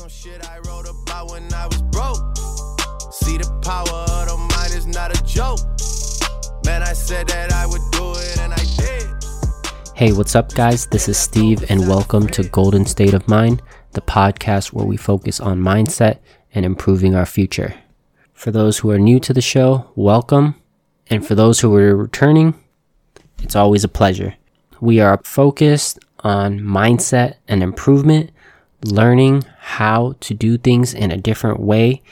some shit I wrote about when I was broke. See the power of the mind is not a joke. Man, I said that I would do it and I did. Hey, what's up, guys? This is Steve, and welcome to Golden State of Mind, the podcast where we focus on mindset and improving our future. For those who are new to the show, welcome. And for those who are returning, it's always a pleasure. We are focused on mindset and improvement, learning how to do things in a different way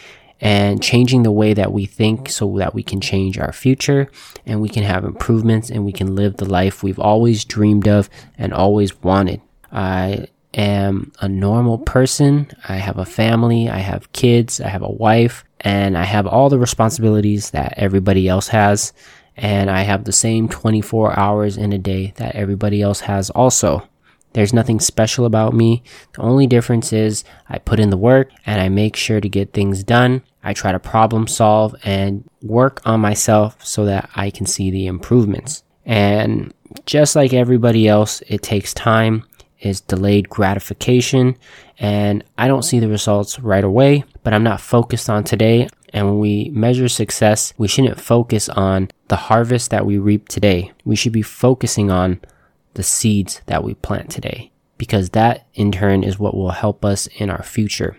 and changing the way that we think so that we can change our future and we can have improvements and we can live the life we've always dreamed of and always wanted. I am a normal person. I have a family. I have kids. I have a wife and I have all the responsibilities that everybody else has. And I have the same 24 hours in a day that everybody else has also. There's nothing special about me. The only difference is I put in the work and I make sure to get things done. I try to problem solve and work on myself so that I can see the improvements. And just like everybody else, it takes time, it's delayed gratification, and I don't see the results right away, but I'm not focused on today. And when we measure success, we shouldn't focus on the harvest that we reap today. We should be focusing on the seeds that we plant today because that in turn is what will help us in our future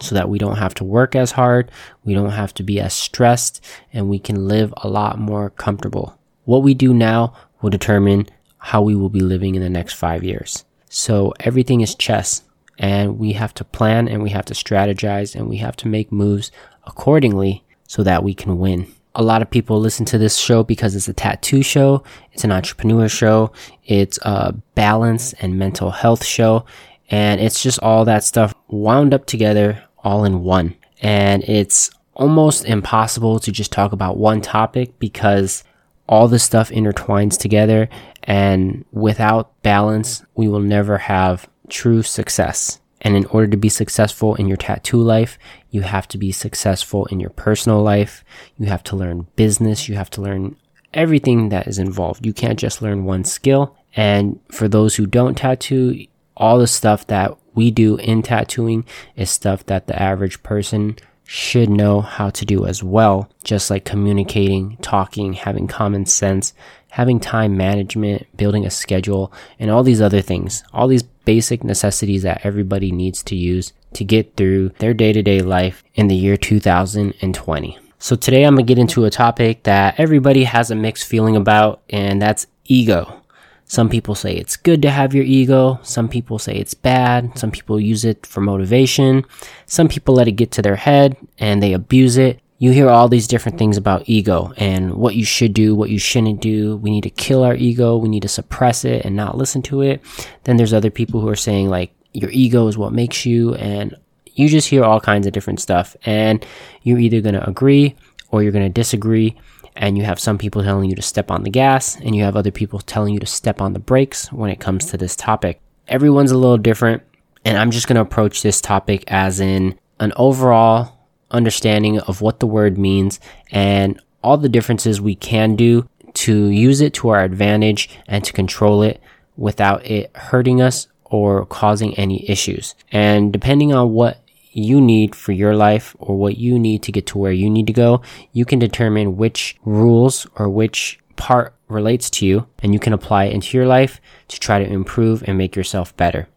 so that we don't have to work as hard, we don't have to be as stressed, and we can live a lot more comfortable. What we do now will determine how we will be living in the next five years. So everything is chess and we have to plan and we have to strategize and we have to make moves accordingly so that we can win a lot of people listen to this show because it's a tattoo show, it's an entrepreneur show, it's a balance and mental health show, and it's just all that stuff wound up together all in one. And it's almost impossible to just talk about one topic because all the stuff intertwines together and without balance, we will never have true success. And in order to be successful in your tattoo life, you have to be successful in your personal life. You have to learn business. You have to learn everything that is involved. You can't just learn one skill. And for those who don't tattoo, all the stuff that we do in tattooing is stuff that the average person should know how to do as well. Just like communicating, talking, having common sense, having time management, building a schedule, and all these other things. All these basic necessities that everybody needs to use to get through their day to day life in the year 2020. So today I'm to get into a topic that everybody has a mixed feeling about, and that's ego. Some people say it's good to have your ego. Some people say it's bad. Some people use it for motivation. Some people let it get to their head and they abuse it you hear all these different things about ego and what you should do, what you shouldn't do. We need to kill our ego. We need to suppress it and not listen to it. Then there's other people who are saying like your ego is what makes you and you just hear all kinds of different stuff and you're either going to agree or you're going to disagree. And you have some people telling you to step on the gas and you have other people telling you to step on the brakes when it comes to this topic. Everyone's a little different. And I'm just going to approach this topic as in an overall understanding of what the word means and all the differences we can do to use it to our advantage and to control it without it hurting us or causing any issues. And depending on what you need for your life or what you need to get to where you need to go, you can determine which rules or which part relates to you and you can apply it into your life to try to improve and make yourself better.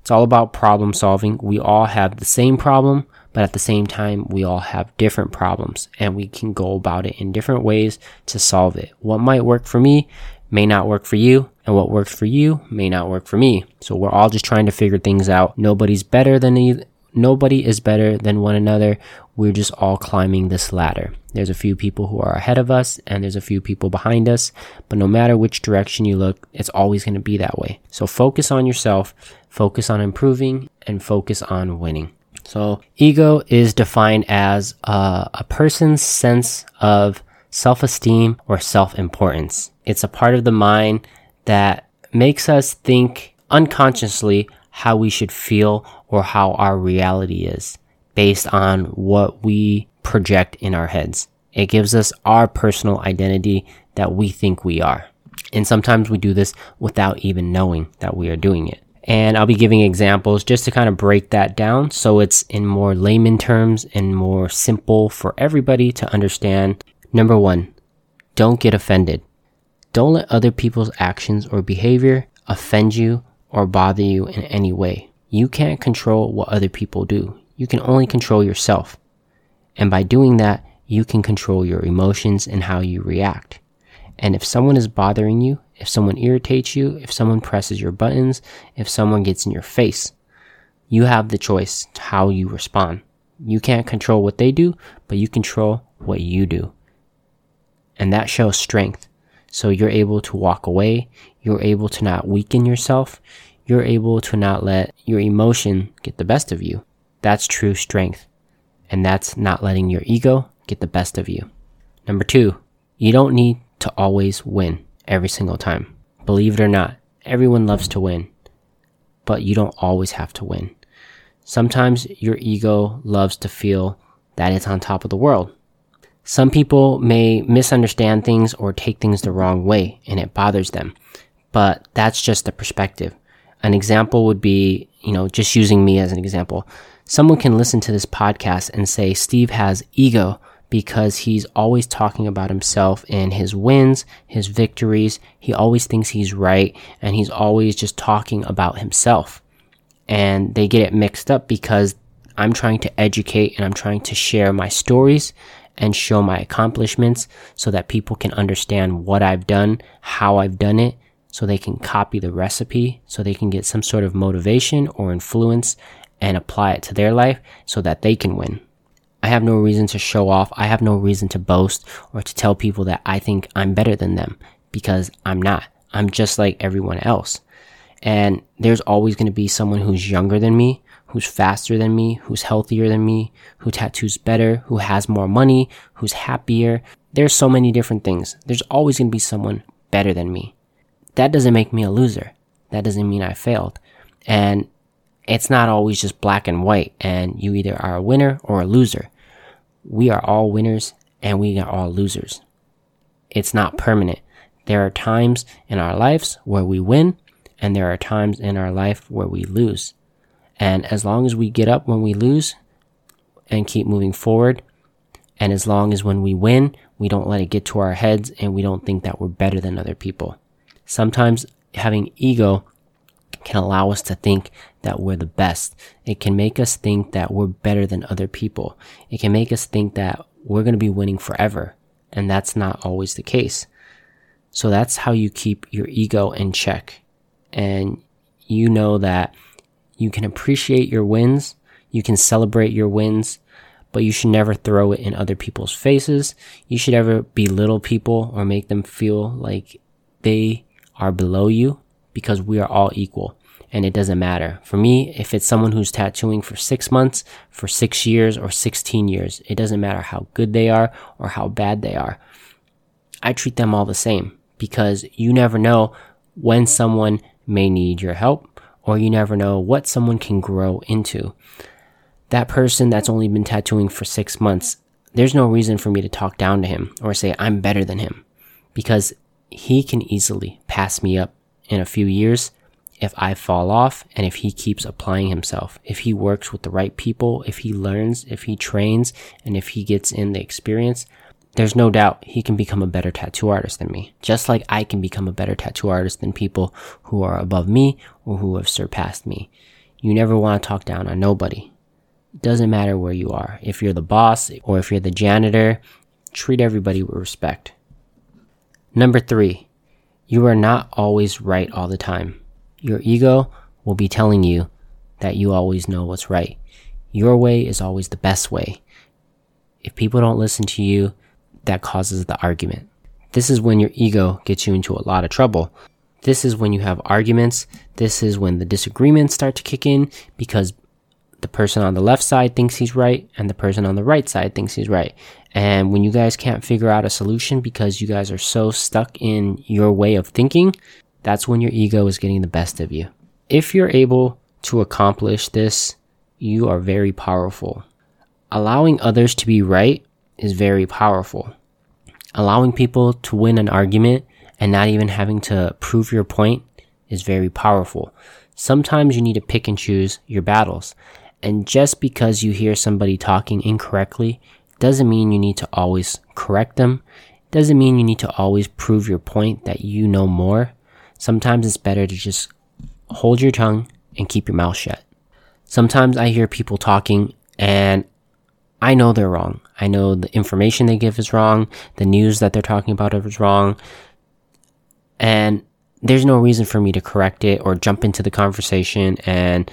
It's all about problem solving. We all have the same problem, but at the same time, we all have different problems and we can go about it in different ways to solve it. What might work for me may not work for you, and what works for you may not work for me. So we're all just trying to figure things out. Nobody's better than either. Nobody is better than one another. We're just all climbing this ladder. There's a few people who are ahead of us and there's a few people behind us, but no matter which direction you look, it's always going to be that way. So focus on yourself, focus on improving, and focus on winning. So ego is defined as uh, a person's sense of self-esteem or self-importance. It's a part of the mind that makes us think unconsciously how we should feel or how our reality is based on what we project in our heads. It gives us our personal identity that we think we are. And sometimes we do this without even knowing that we are doing it. And I'll be giving examples just to kind of break that down so it's in more layman terms and more simple for everybody to understand. Number one, don't get offended. Don't let other people's actions or behavior offend you or bother you in any way. You can't control what other people do. You can only control yourself. And by doing that, you can control your emotions and how you react. And if someone is bothering you, if someone irritates you, if someone presses your buttons, if someone gets in your face, you have the choice how you respond. You can't control what they do, but you control what you do. And that shows strength. So you're able to walk away. You're able to not weaken yourself. You're able to not let your emotion get the best of you. That's true strength. And that's not letting your ego get the best of you. Number two, you don't need to always win every single time. Believe it or not, everyone loves to win, but you don't always have to win. Sometimes your ego loves to feel that it's on top of the world. Some people may misunderstand things or take things the wrong way and it bothers them, but that's just the perspective. An example would be, you know, just using me as an example. Someone can listen to this podcast and say Steve has ego because he's always talking about himself and his wins, his victories. He always thinks he's right and he's always just talking about himself. And they get it mixed up because I'm trying to educate and I'm trying to share my stories and show my accomplishments so that people can understand what I've done, how I've done it, so they can copy the recipe, so they can get some sort of motivation or influence and apply it to their life so that they can win. I have no reason to show off. I have no reason to boast or to tell people that I think I'm better than them because I'm not. I'm just like everyone else. And there's always going to be someone who's younger than me, who's faster than me, who's healthier than me, who tattoos better, who has more money, who's happier. There's so many different things. There's always going to be someone better than me. That doesn't make me a loser. That doesn't mean I failed. And it's not always just black and white and you either are a winner or a loser we are all winners and we are all losers. It's not permanent. There are times in our lives where we win and there are times in our life where we lose. And as long as we get up when we lose and keep moving forward, and as long as when we win, we don't let it get to our heads and we don't think that we're better than other people. Sometimes having ego can allow us to think that we're the best. It can make us think that we're better than other people. It can make us think that we're going to be winning forever. And that's not always the case. So that's how you keep your ego in check. And you know that you can appreciate your wins. You can celebrate your wins, but you should never throw it in other people's faces. You should ever belittle people or make them feel like they are below you because we are all equal and it doesn't matter. For me, if it's someone who's tattooing for six months, for six years, or 16 years, it doesn't matter how good they are or how bad they are. I treat them all the same because you never know when someone may need your help or you never know what someone can grow into. That person that's only been tattooing for six months, there's no reason for me to talk down to him or say I'm better than him because he can easily pass me up in a few years if I fall off and if he keeps applying himself, if he works with the right people, if he learns, if he trains, and if he gets in the experience, there's no doubt he can become a better tattoo artist than me. Just like I can become a better tattoo artist than people who are above me or who have surpassed me. You never want to talk down on nobody. It doesn't matter where you are. If you're the boss or if you're the janitor, treat everybody with respect. Number three, you are not always right all the time. Your ego will be telling you that you always know what's right. Your way is always the best way. If people don't listen to you, that causes the argument. This is when your ego gets you into a lot of trouble. This is when you have arguments. This is when the disagreements start to kick in because the person on the left side thinks he's right and the person on the right side thinks he's right. And when you guys can't figure out a solution because you guys are so stuck in your way of thinking, that's when your ego is getting the best of you. If you're able to accomplish this, you are very powerful. Allowing others to be right is very powerful. Allowing people to win an argument and not even having to prove your point is very powerful. Sometimes you need to pick and choose your battles. And just because you hear somebody talking incorrectly doesn't mean you need to always correct them. Doesn't mean you need to always prove your point that you know more. Sometimes it's better to just hold your tongue and keep your mouth shut. Sometimes I hear people talking and I know they're wrong. I know the information they give is wrong. The news that they're talking about is wrong. And there's no reason for me to correct it or jump into the conversation and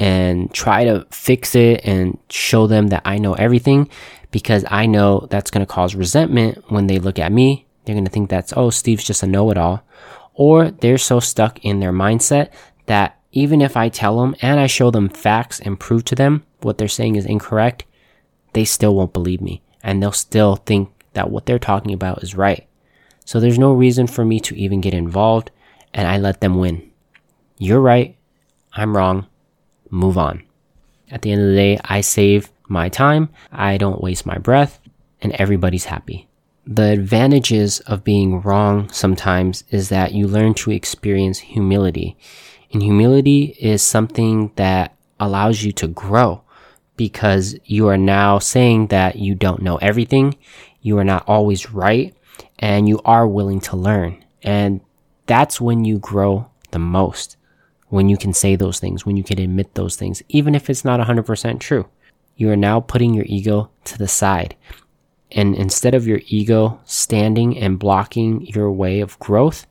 and try to fix it and show them that I know everything because I know that's going to cause resentment when they look at me. They're going to think that's, oh, Steve's just a know it all. Or they're so stuck in their mindset that even if I tell them and I show them facts and prove to them what they're saying is incorrect, they still won't believe me and they'll still think that what they're talking about is right. So there's no reason for me to even get involved and I let them win. You're right. I'm wrong. Move on. At the end of the day, I save my time. I don't waste my breath and everybody's happy. The advantages of being wrong sometimes is that you learn to experience humility. And humility is something that allows you to grow because you are now saying that you don't know everything. You are not always right and you are willing to learn. And that's when you grow the most. When you can say those things, when you can admit those things, even if it's not 100% true. You are now putting your ego to the side. And instead of your ego standing and blocking your way of growth,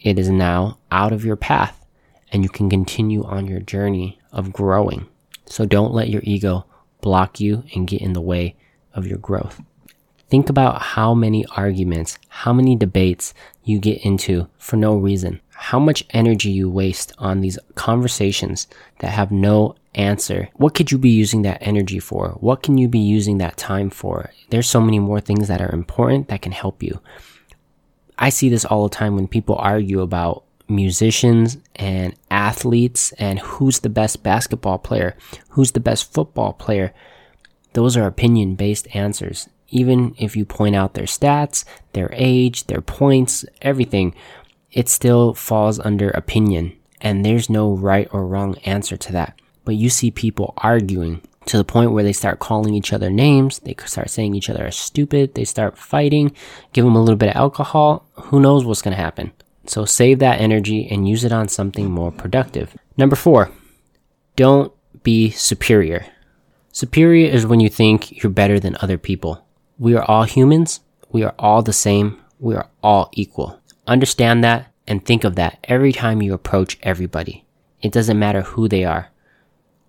it is now out of your path and you can continue on your journey of growing. So don't let your ego block you and get in the way of your growth. Think about how many arguments, how many debates you get into for no reason. How much energy you waste on these conversations that have no answer. What could you be using that energy for? What can you be using that time for? There's so many more things that are important that can help you. I see this all the time when people argue about musicians and athletes and who's the best basketball player, who's the best football player. Those are opinion based answers even if you point out their stats, their age, their points, everything, it still falls under opinion. And there's no right or wrong answer to that. But you see people arguing to the point where they start calling each other names. They start saying each other are stupid. They start fighting. Give them a little bit of alcohol. Who knows what's going to happen? So save that energy and use it on something more productive. Number four, don't be superior. Superior is when you think you're better than other people. We are all humans. We are all the same. We are all equal. Understand that and think of that every time you approach everybody. It doesn't matter who they are.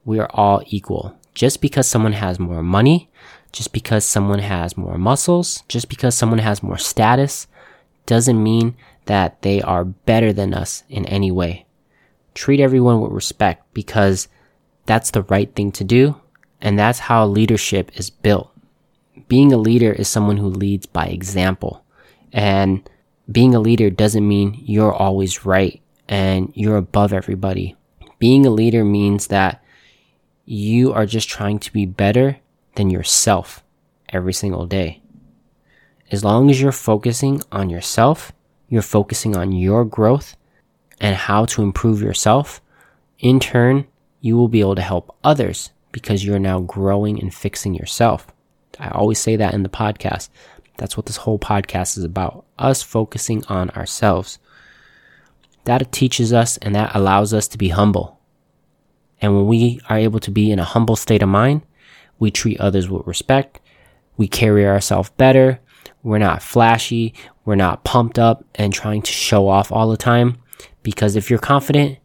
We are all equal. Just because someone has more money, just because someone has more muscles, just because someone has more status, doesn't mean that they are better than us in any way. Treat everyone with respect because that's the right thing to do, and that's how leadership is built being a leader is someone who leads by example. And being a leader doesn't mean you're always right and you're above everybody. Being a leader means that you are just trying to be better than yourself every single day. As long as you're focusing on yourself, you're focusing on your growth and how to improve yourself, in turn, you will be able to help others because you're now growing and fixing yourself. I always say that in the podcast. That's what this whole podcast is about. Us focusing on ourselves. That teaches us and that allows us to be humble. And when we are able to be in a humble state of mind, we treat others with respect. We carry ourselves better. We're not flashy. We're not pumped up and trying to show off all the time. Because if you're confident,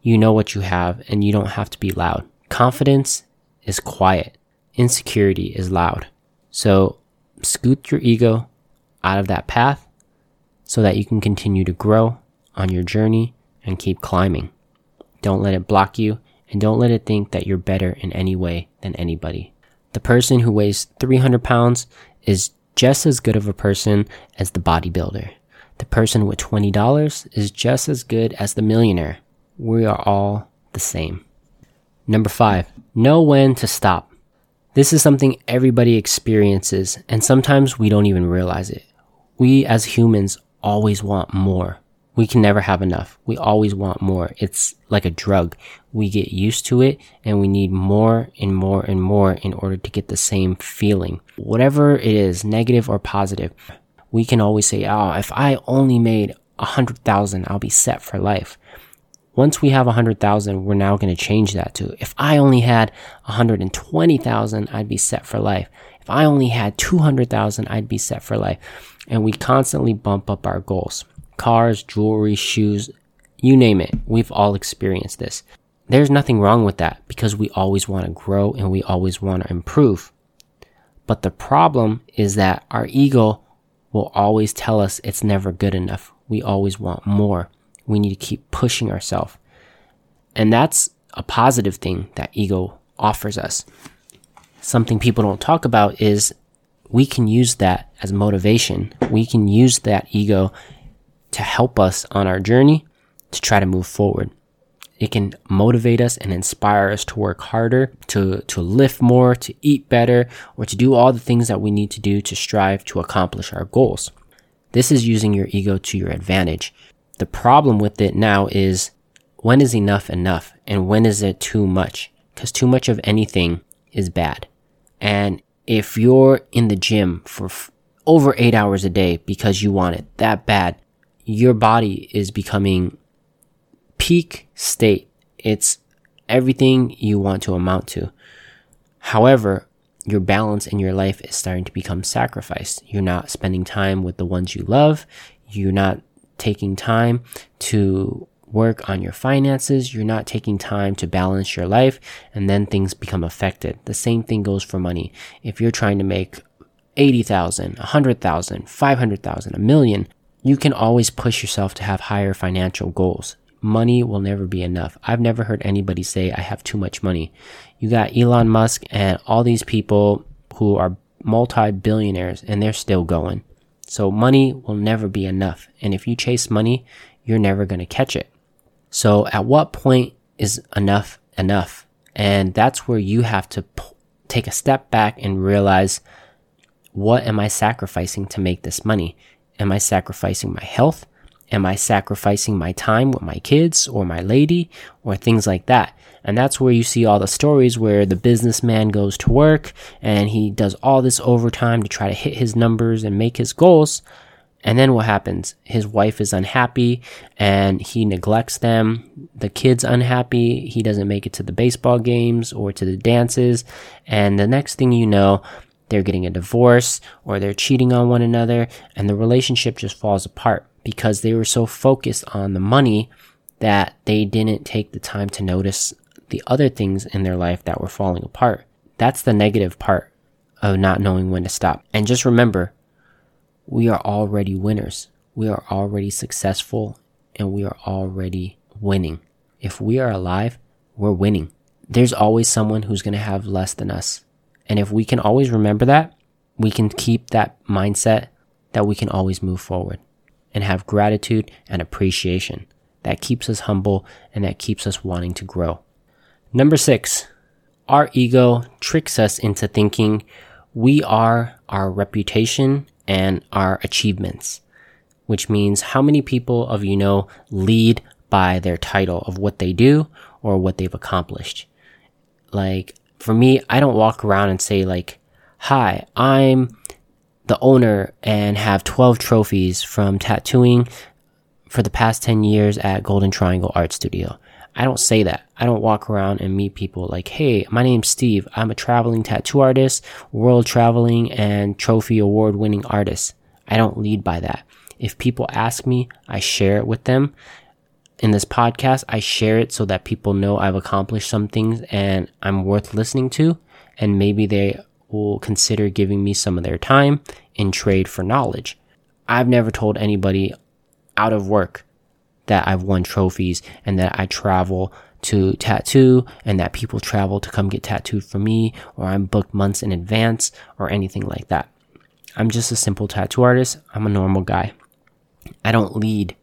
you know what you have and you don't have to be loud. Confidence is quiet. Insecurity is loud. So scoot your ego out of that path so that you can continue to grow on your journey and keep climbing. Don't let it block you and don't let it think that you're better in any way than anybody. The person who weighs 300 pounds is just as good of a person as the bodybuilder. The person with $20 is just as good as the millionaire. We are all the same. Number five, know when to stop. This is something everybody experiences, and sometimes we don't even realize it. We as humans always want more. we can never have enough. We always want more. It's like a drug. We get used to it and we need more and more and more in order to get the same feeling. Whatever it is, negative or positive, we can always say, oh, if I only made a hundred thousand, I'll be set for life. Once we have a hundred thousand, we're now going to change that to if I only had a hundred and twenty thousand, I'd be set for life. If I only had 200,000, I'd be set for life. And we constantly bump up our goals cars, jewelry, shoes, you name it. We've all experienced this. There's nothing wrong with that because we always want to grow and we always want to improve. But the problem is that our ego will always tell us it's never good enough. We always want more. We need to keep pushing ourselves. And that's a positive thing that ego offers us. Something people don't talk about is we can use that as motivation. We can use that ego to help us on our journey to try to move forward. It can motivate us and inspire us to work harder, to, to lift more, to eat better, or to do all the things that we need to do to strive to accomplish our goals. This is using your ego to your advantage. The problem with it now is when is enough enough and when is it too much? Because too much of anything is bad. And if you're in the gym for f- over eight hours a day because you want it that bad, your body is becoming peak state. It's everything you want to amount to. However, your balance in your life is starting to become sacrificed. You're not spending time with the ones you love. You're not taking time to work on your finances. You're not taking time to balance your life and then things become affected. The same thing goes for money. If you're trying to make 80,000, 100,000, 500,000, a million, you can always push yourself to have higher financial goals. Money will never be enough. I've never heard anybody say, I have too much money. You got Elon Musk and all these people who are multi billionaires and they're still going. So money will never be enough. And if you chase money, you're never going to catch it. So at what point is enough enough? And that's where you have to p- take a step back and realize, what am I sacrificing to make this money? Am I sacrificing my health? Am I sacrificing my time with my kids or my lady or things like that? And that's where you see all the stories where the businessman goes to work and he does all this overtime to try to hit his numbers and make his goals. And then what happens? His wife is unhappy and he neglects them. The kid's unhappy. He doesn't make it to the baseball games or to the dances. And the next thing you know, they're getting a divorce or they're cheating on one another and the relationship just falls apart because they were so focused on the money that they didn't take the time to notice the other things in their life that were falling apart. That's the negative part of not knowing when to stop. And just remember, we are already winners. We are already successful and we are already winning. If we are alive, we're winning. There's always someone who's going to have less than us. And if we can always remember that, we can keep that mindset that we can always move forward and have gratitude and appreciation. That keeps us humble and that keeps us wanting to grow. Number six, our ego tricks us into thinking we are our reputation and our achievements, which means how many people of you know lead by their title of what they do or what they've accomplished. Like for me, I don't walk around and say like, hi, I'm the owner and have 12 trophies from tattooing for the past 10 years at Golden Triangle Art Studio. I don't say that. I don't walk around and meet people like, hey, my name's Steve. I'm a traveling tattoo artist, world traveling and trophy award winning artist. I don't lead by that. If people ask me, I share it with them in this podcast, I share it so that people know I've accomplished some things and I'm worth listening to. And maybe they will consider giving me some of their time in trade for knowledge. I've never told anybody out of work that I've won trophies and that I travel to tattoo and that people travel to come get tattooed for me or I'm booked months in advance or anything like that. I'm just a simple tattoo artist. I'm a normal guy. I don't lead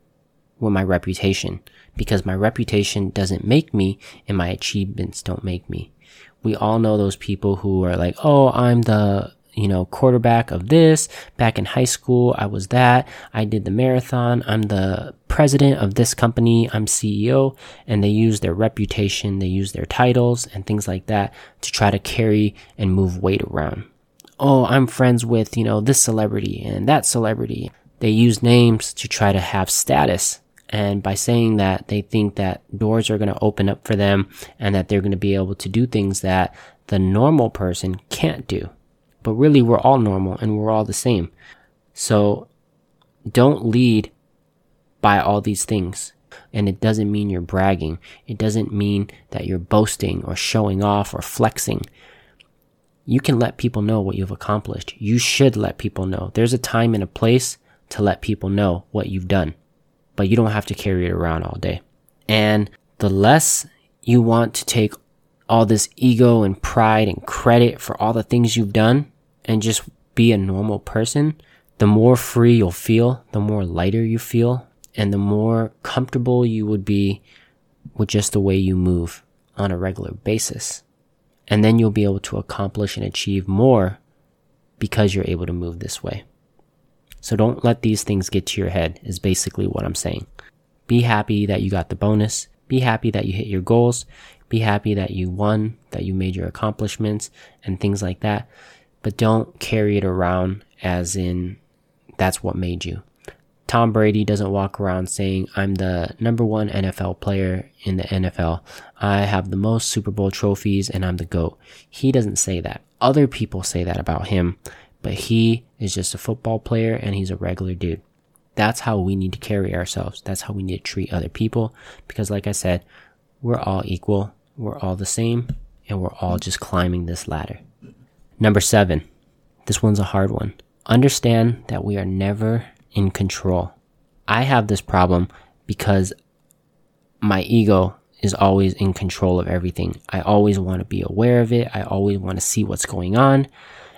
with my reputation because my reputation doesn't make me and my achievements don't make me. We all know those people who are like, oh, I'm the you know, quarterback of this. Back in high school, I was that. I did the marathon. I'm the president of this company. I'm CEO. And they use their reputation, they use their titles and things like that to try to carry and move weight around. Oh, I'm friends with, you know, this celebrity and that celebrity. They use names to try to have status. And by saying that, they think that doors are going to open up for them and that they're going to be able to do things that the normal person can't do. But really, we're all normal and we're all the same. So don't lead by all these things. And it doesn't mean you're bragging. It doesn't mean that you're boasting or showing off or flexing. You can let people know what you've accomplished. You should let people know. There's a time and a place to let people know what you've done, but you don't have to carry it around all day. And the less you want to take all this ego and pride and credit for all the things you've done and just be a normal person, the more free you'll feel, the more lighter you feel, and the more comfortable you would be with just the way you move on a regular basis. And then you'll be able to accomplish and achieve more because you're able to move this way. So don't let these things get to your head is basically what I'm saying. Be happy that you got the bonus. Be happy that you hit your goals. Be happy that you won, that you made your accomplishments and things like that. But don't carry it around as in that's what made you. Tom Brady doesn't walk around saying, I'm the number one NFL player in the NFL. I have the most Super Bowl trophies and I'm the GOAT. He doesn't say that. Other people say that about him, but he is just a football player and he's a regular dude. That's how we need to carry ourselves. That's how we need to treat other people. Because like I said, we're all equal. We're all the same and we're all just climbing this ladder. Number seven. This one's a hard one. Understand that we are never in control. I have this problem because my ego is always in control of everything. I always want to be aware of it. I always want to see what's going on.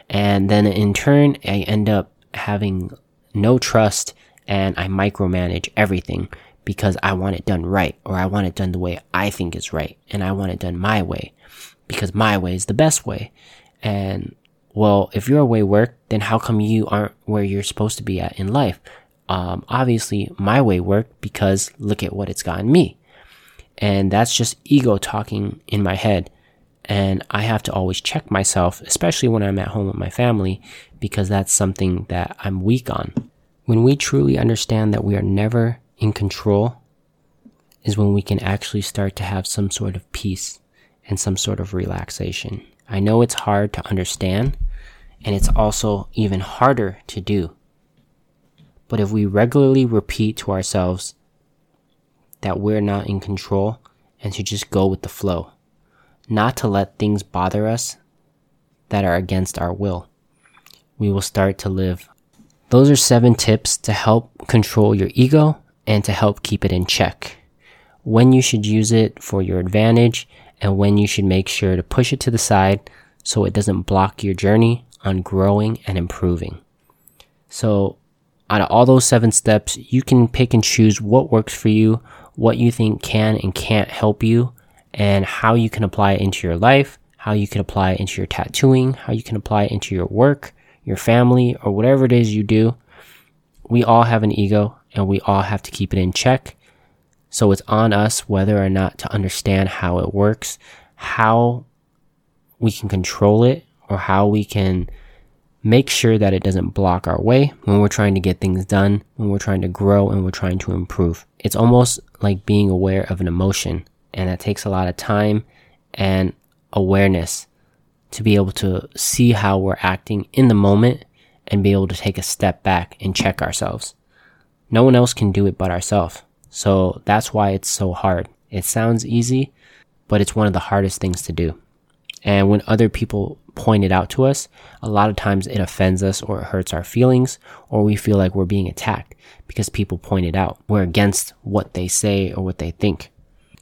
And then in turn, I end up having no trust and I micromanage everything because I want it done right or I want it done the way I think is right and I want it done my way because my way is the best way. And well, if your way worked, then how come you aren't where you're supposed to be at in life? Um, obviously my way worked because look at what it's gotten me. And that's just ego talking in my head. And I have to always check myself, especially when I'm at home with my family, because that's something that I'm weak on. When we truly understand that we are never in control is when we can actually start to have some sort of peace and some sort of relaxation. I know it's hard to understand and it's also even harder to do. But if we regularly repeat to ourselves that we're not in control and to just go with the flow, not to let things bother us that are against our will, we will start to live. Those are seven tips to help control your ego and to help keep it in check. When you should use it for your advantage and when you should make sure to push it to the side so it doesn't block your journey on growing and improving. So out of all those seven steps, you can pick and choose what works for you, what you think can and can't help you, and how you can apply it into your life, how you can apply it into your tattooing, how you can apply it into your work, your family, or whatever it is you do. We all have an ego and we all have to keep it in check. So it's on us whether or not to understand how it works, how we can control it, or how we can make sure that it doesn't block our way when we're trying to get things done, when we're trying to grow and we're trying to improve. It's almost like being aware of an emotion, and that takes a lot of time and awareness to be able to see how we're acting in the moment and be able to take a step back and check ourselves. No one else can do it but ourselves. So that's why it's so hard. It sounds easy, but it's one of the hardest things to do. And when other people point it out to us, a lot of times it offends us or it hurts our feelings or we feel like we're being attacked because people point it out. We're against what they say or what they think.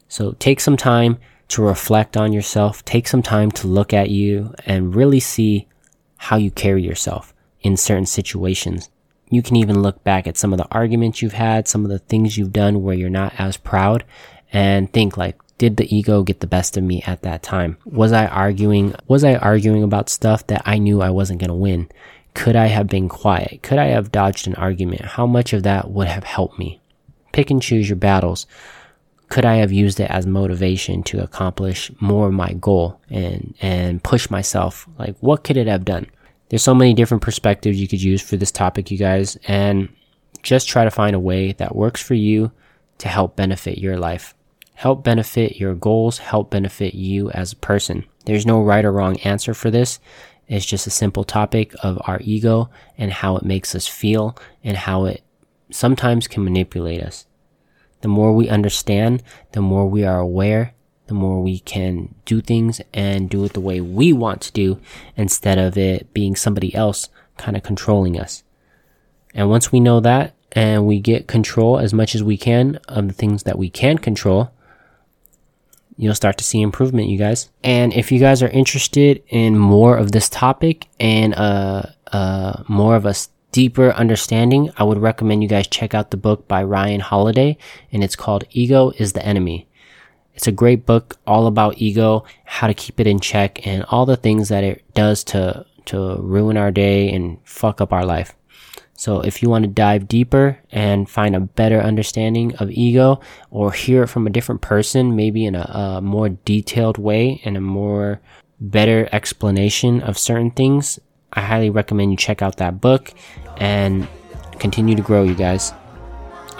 So take some time to reflect on yourself. Take some time to look at you and really see how you carry yourself in certain situations. You can even look back at some of the arguments you've had, some of the things you've done where you're not as proud and think like, did the ego get the best of me at that time? Was I arguing, was I arguing about stuff that I knew I wasn't going to win? Could I have been quiet? Could I have dodged an argument? How much of that would have helped me? Pick and choose your battles. Could I have used it as motivation to accomplish more of my goal and, and push myself? Like, what could it have done? There's so many different perspectives you could use for this topic, you guys, and just try to find a way that works for you to help benefit your life help benefit your goals, help benefit you as a person. There's no right or wrong answer for this. It's just a simple topic of our ego and how it makes us feel and how it sometimes can manipulate us. The more we understand, the more we are aware, the more we can do things and do it the way we want to do instead of it being somebody else kind of controlling us. And once we know that and we get control as much as we can of the things that we can control, you'll start to see improvement, you guys. And if you guys are interested in more of this topic and uh, uh, more of a deeper understanding, I would recommend you guys check out the book by Ryan Holiday, and it's called Ego is the Enemy. It's a great book all about ego, how to keep it in check, and all the things that it does to to ruin our day and fuck up our life. So if you want to dive deeper and find a better understanding of ego or hear it from a different person, maybe in a, a more detailed way and a more better explanation of certain things, I highly recommend you check out that book and continue to grow, you guys.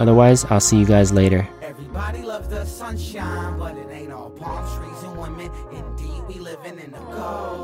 Otherwise, I'll see you guys later. Everybody loves the sunshine, but it ain't all palm trees and women. Indeed, we living in the of